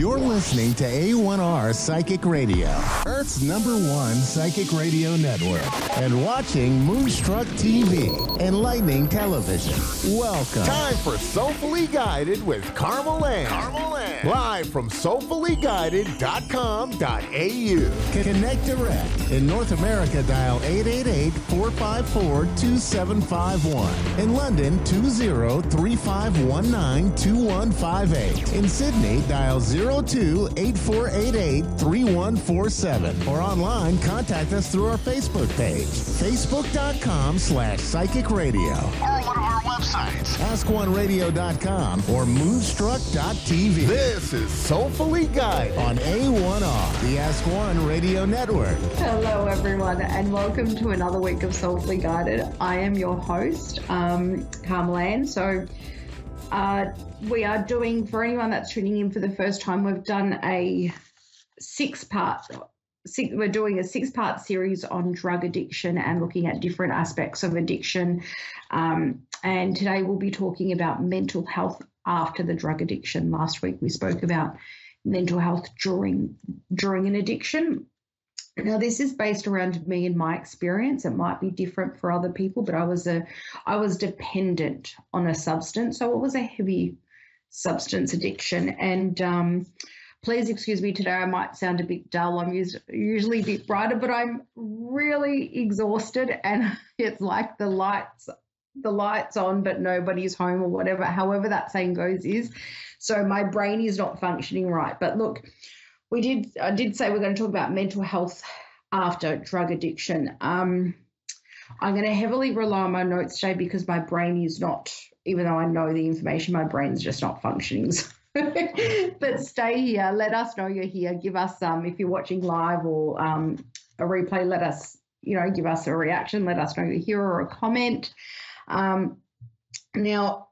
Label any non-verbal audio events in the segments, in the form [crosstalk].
You're listening to A1R Psychic Radio, Earth's number one psychic radio network, and watching Moonstruck TV, and Lightning Television. Welcome. Time for Soulfully Guided with Carmel Ann. Carmel Ann. Live from soulfullyguided.com.au. Connect direct. In North America, dial 888-454-2751. In London, 20-3519-2158. In Sydney, dial 02-8488-3147. Or online, contact us through our Facebook page, facebook.com slash psychic radio. Or one of our websites. AskOneRadio.com or Moonstruck.tv. This is Soulfully Guided. on A1R, the Ask One Radio Network. Hello, everyone, and welcome to another week of Soulfully Guided. I am your host, um, Carmel Ann. So, uh, we are doing, for anyone that's tuning in for the first time, we've done a six part. We're doing a six part series on drug addiction and looking at different aspects of addiction. Um, and today we'll be talking about mental health after the drug addiction. Last week we spoke about mental health during during an addiction. Now this is based around me and my experience. It might be different for other people, but I was a I was dependent on a substance, so it was a heavy substance addiction. And um, please excuse me today. I might sound a bit dull. I'm usually a bit brighter, but I'm really exhausted, and [laughs] it's like the lights the lights on, but nobody's home or whatever. However that saying goes is. So my brain is not functioning right. But look, we did I did say we're going to talk about mental health after drug addiction. Um, I'm going to heavily rely on my notes today because my brain is not, even though I know the information, my brain's just not functioning. [laughs] [laughs] but stay here. Let us know you're here. Give us um if you're watching live or um, a replay. Let us you know give us a reaction. Let us know you're here or a comment. Um, now,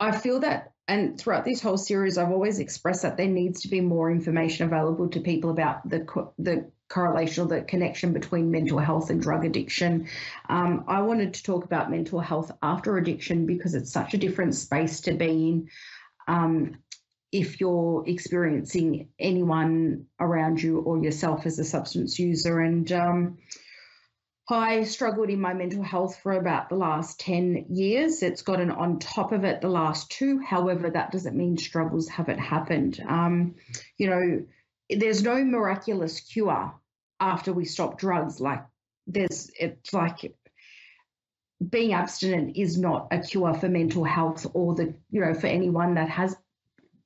I feel that, and throughout this whole series, I've always expressed that there needs to be more information available to people about the the correlation or the connection between mental health and drug addiction. Um, I wanted to talk about mental health after addiction because it's such a different space to be in. Um, if you're experiencing anyone around you or yourself as a substance user, and um, I struggled in my mental health for about the last 10 years. It's gotten on top of it the last two. However, that doesn't mean struggles haven't happened. Um, you know, there's no miraculous cure after we stop drugs. Like, there's, it's like, being abstinent is not a cure for mental health or the, you know, for anyone that has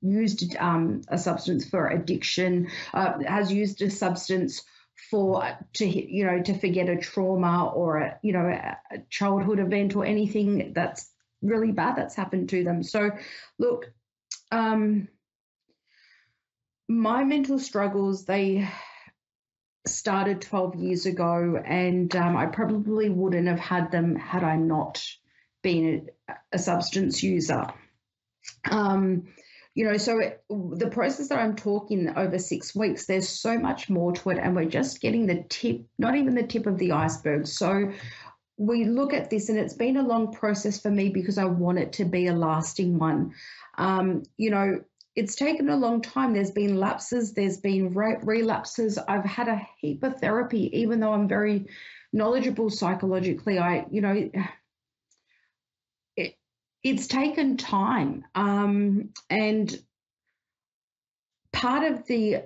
used um, a substance for addiction, uh, has used a substance for to you know to forget a trauma or a you know a, childhood event or anything that's really bad that's happened to them. So look um my mental struggles they started 12 years ago and um, i probably wouldn't have had them had i not been a, a substance user. Um you know so it, the process that i'm talking over six weeks there's so much more to it and we're just getting the tip not even the tip of the iceberg. So we look at this and it's been a long process for me because i want it to be a lasting one. Um, you know it's taken a long time. There's been lapses there's been re- relapses. I've had a heap of therapy even though i'm very knowledgeable psychologically. I you know it's taken time um, and part of the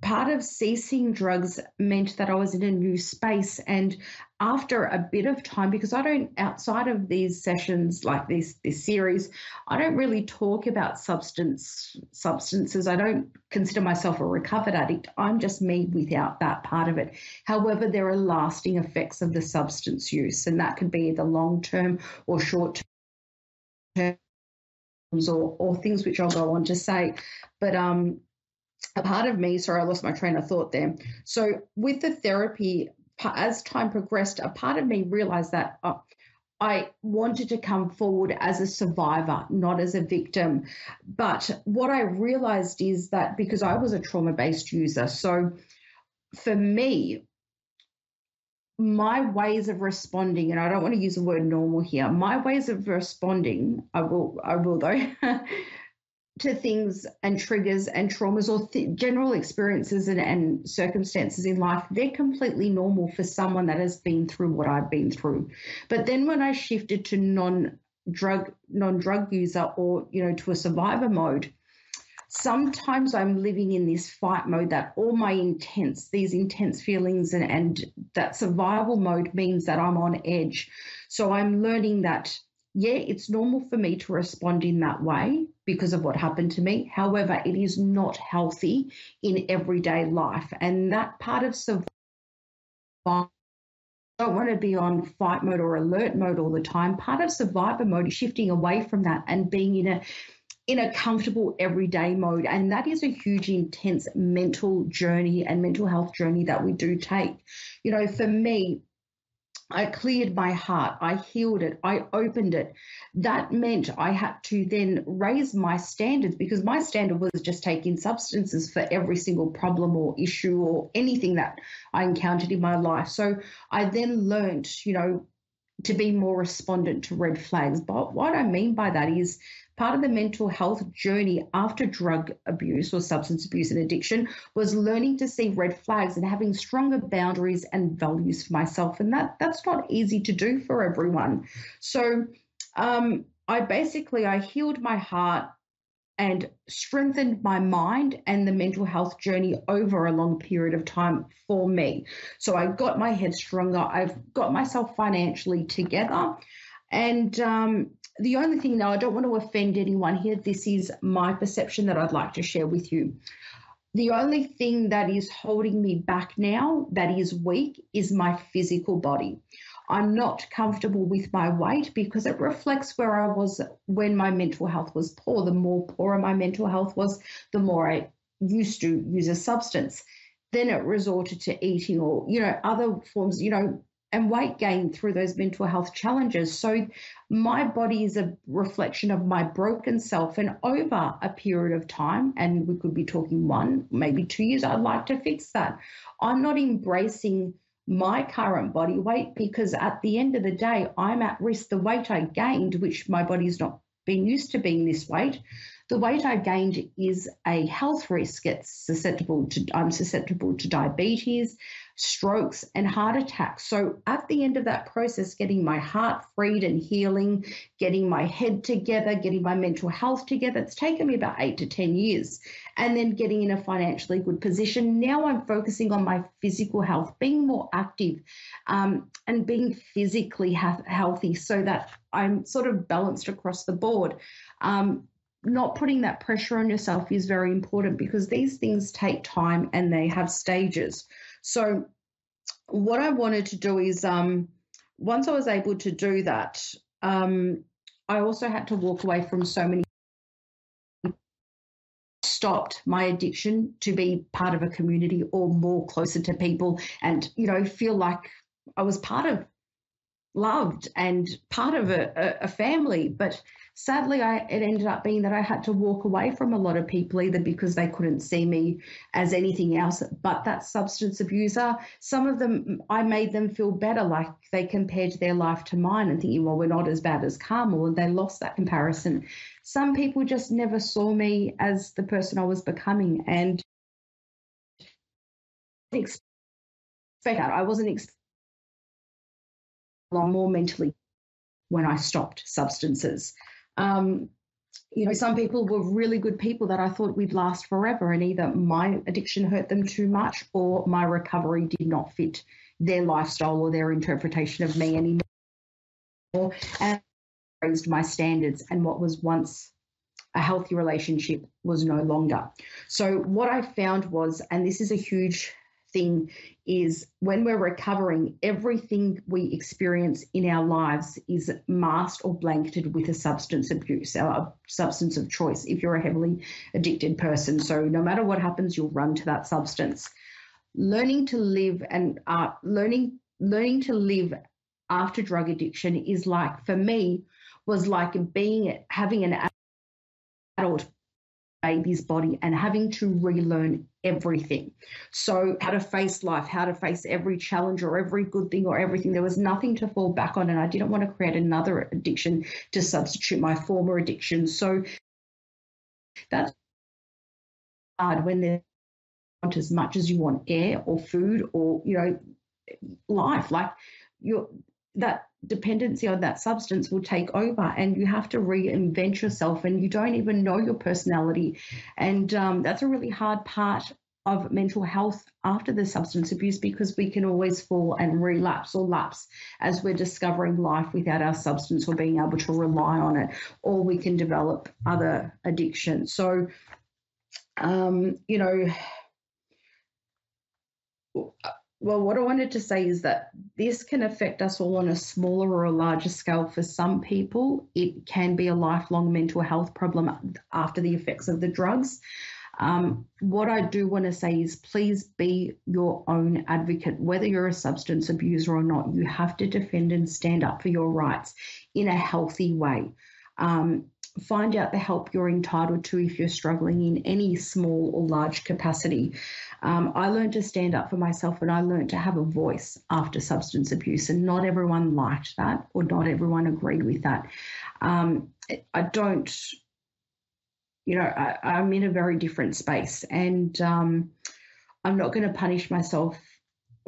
part of ceasing drugs meant that i was in a new space and after a bit of time because i don't outside of these sessions like this this series i don't really talk about substance substances. I don't consider myself a recovered addict. I'm just me without that part of it. However there are lasting effects of the substance use and that could be either long term or short term or, or things which I'll go on to say. But um, a part of me, sorry, I lost my train of thought there. So with the therapy, as time progressed, a part of me realized that uh, I wanted to come forward as a survivor, not as a victim. But what I realized is that because I was a trauma based user, so for me, my ways of responding, and I don't want to use the word normal here, my ways of responding, I will, I will though, [laughs] to things and triggers and traumas or th- general experiences and, and circumstances in life, they're completely normal for someone that has been through what I've been through. But then when I shifted to non drug non drug user or you know to a survivor mode, sometimes I'm living in this fight mode that all my intense, these intense feelings and, and that survival mode means that I'm on edge. So I'm learning that, yeah, it's normal for me to respond in that way because of what happened to me. However, it is not healthy in everyday life. And that part of survival I don't want to be on fight mode or alert mode all the time. Part of survivor mode is shifting away from that and being in a in a comfortable everyday mode. And that is a huge, intense mental journey and mental health journey that we do take. You know, for me, I cleared my heart, I healed it, I opened it. That meant I had to then raise my standards because my standard was just taking substances for every single problem or issue or anything that I encountered in my life. So I then learned, you know, to be more respondent to red flags. But what I mean by that is part of the mental health journey after drug abuse or substance abuse and addiction was learning to see red flags and having stronger boundaries and values for myself. And that that's not easy to do for everyone. So um, I basically I healed my heart and strengthened my mind and the mental health journey over a long period of time for me. So I got my head stronger. I've got myself financially together. And um, the only thing now, I don't want to offend anyone here. This is my perception that I'd like to share with you. The only thing that is holding me back now, that is weak, is my physical body. I'm not comfortable with my weight because it reflects where I was when my mental health was poor. The more poorer my mental health was, the more I used to use a substance. Then it resorted to eating or, you know, other forms, you know, and weight gain through those mental health challenges. So my body is a reflection of my broken self. And over a period of time, and we could be talking one, maybe two years, I'd like to fix that. I'm not embracing my current body weight because at the end of the day, I'm at risk. The weight I gained, which my body's not been used to being this weight, the weight I gained is a health risk. It's susceptible to I'm susceptible to diabetes, strokes, and heart attacks. So at the end of that process, getting my heart freed and healing, getting my head together, getting my mental health together, it's taken me about eight to 10 years. And then getting in a financially good position. Now I'm focusing on my physical health, being more active um, and being physically ha- healthy so that I'm sort of balanced across the board. Um, not putting that pressure on yourself is very important because these things take time and they have stages. So, what I wanted to do is, um, once I was able to do that, um, I also had to walk away from so many. Stopped my addiction to be part of a community or more closer to people, and you know, feel like I was part of loved and part of a, a, family. But sadly, I, it ended up being that I had to walk away from a lot of people either because they couldn't see me as anything else but that substance abuser. Some of them, I made them feel better, like they compared their life to mine and thinking, well, we're not as bad as Carmel, and they lost that comparison. Some people just never saw me as the person I was becoming, and expect I wasn't expecting more mentally when I stopped substances. Um, you know, some people were really good people that I thought we'd last forever, and either my addiction hurt them too much or my recovery did not fit their lifestyle or their interpretation of me anymore. And raised my standards, and what was once a healthy relationship was no longer. So, what I found was, and this is a huge thing is when we're recovering, everything we experience in our lives is masked or blanketed with a substance abuse, a substance of choice, if you're a heavily addicted person. So no matter what happens, you'll run to that substance. Learning to live and uh, learning learning to live after drug addiction is like for me was like being having an adult baby's body and having to relearn everything. So, how to face life, how to face every challenge or every good thing or everything. There was nothing to fall back on, and I didn't want to create another addiction to substitute my former addiction. So, that's hard when they want as much as you want air or food or you know life like you're that dependency on that substance will take over and you have to reinvent yourself and you don't even know your personality. And um, that's a really hard part of mental health after the substance abuse because we can always fall and relapse or lapse as we're discovering life without our substance or being able to rely on it or we can develop other addictions. So um, you know well, what I wanted to say is that this can affect us all on a smaller or a larger scale. For some people, it can be a lifelong mental health problem after the effects of the drugs. Um, what I do want to say is please be your own advocate. Whether you're a substance abuser or not, you have to defend and stand up for your rights in a healthy way. Um, find out the help you're entitled to if you're struggling in any small or large capacity. Um, I learned to stand up for myself and I learned to have a voice after substance abuse, and not everyone liked that or not everyone agreed with that. Um, I don't, you know, I, am in a very different space and um, I'm not going to punish myself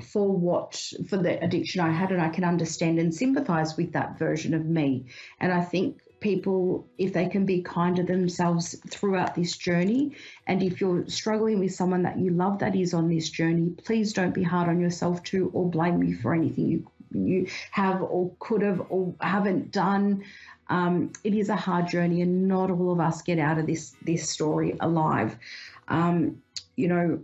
for what for the addiction I had and I can understand and sympathize with that version of me and I think people if they can be kind to themselves throughout this journey. And if you're struggling with someone that you love that is on this journey, please don't be hard on yourself too or blame you for anything you you have or could have or haven't done. Um, it is a hard journey, and not all of us get out of this this story alive. Um, you know,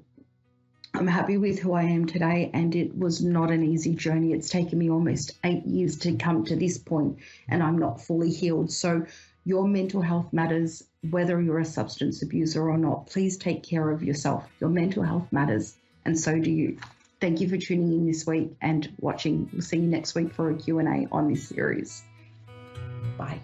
I'm happy with who I am today, and it was not an easy journey. It's taken me almost eight years to come to this point, and I'm not fully healed. So, your mental health matters, whether you're a substance abuser or not. Please take care of yourself. Your mental health matters, and so do you. Thank you for tuning in this week and watching. We'll see you next week for a Q&A on this series. Bye.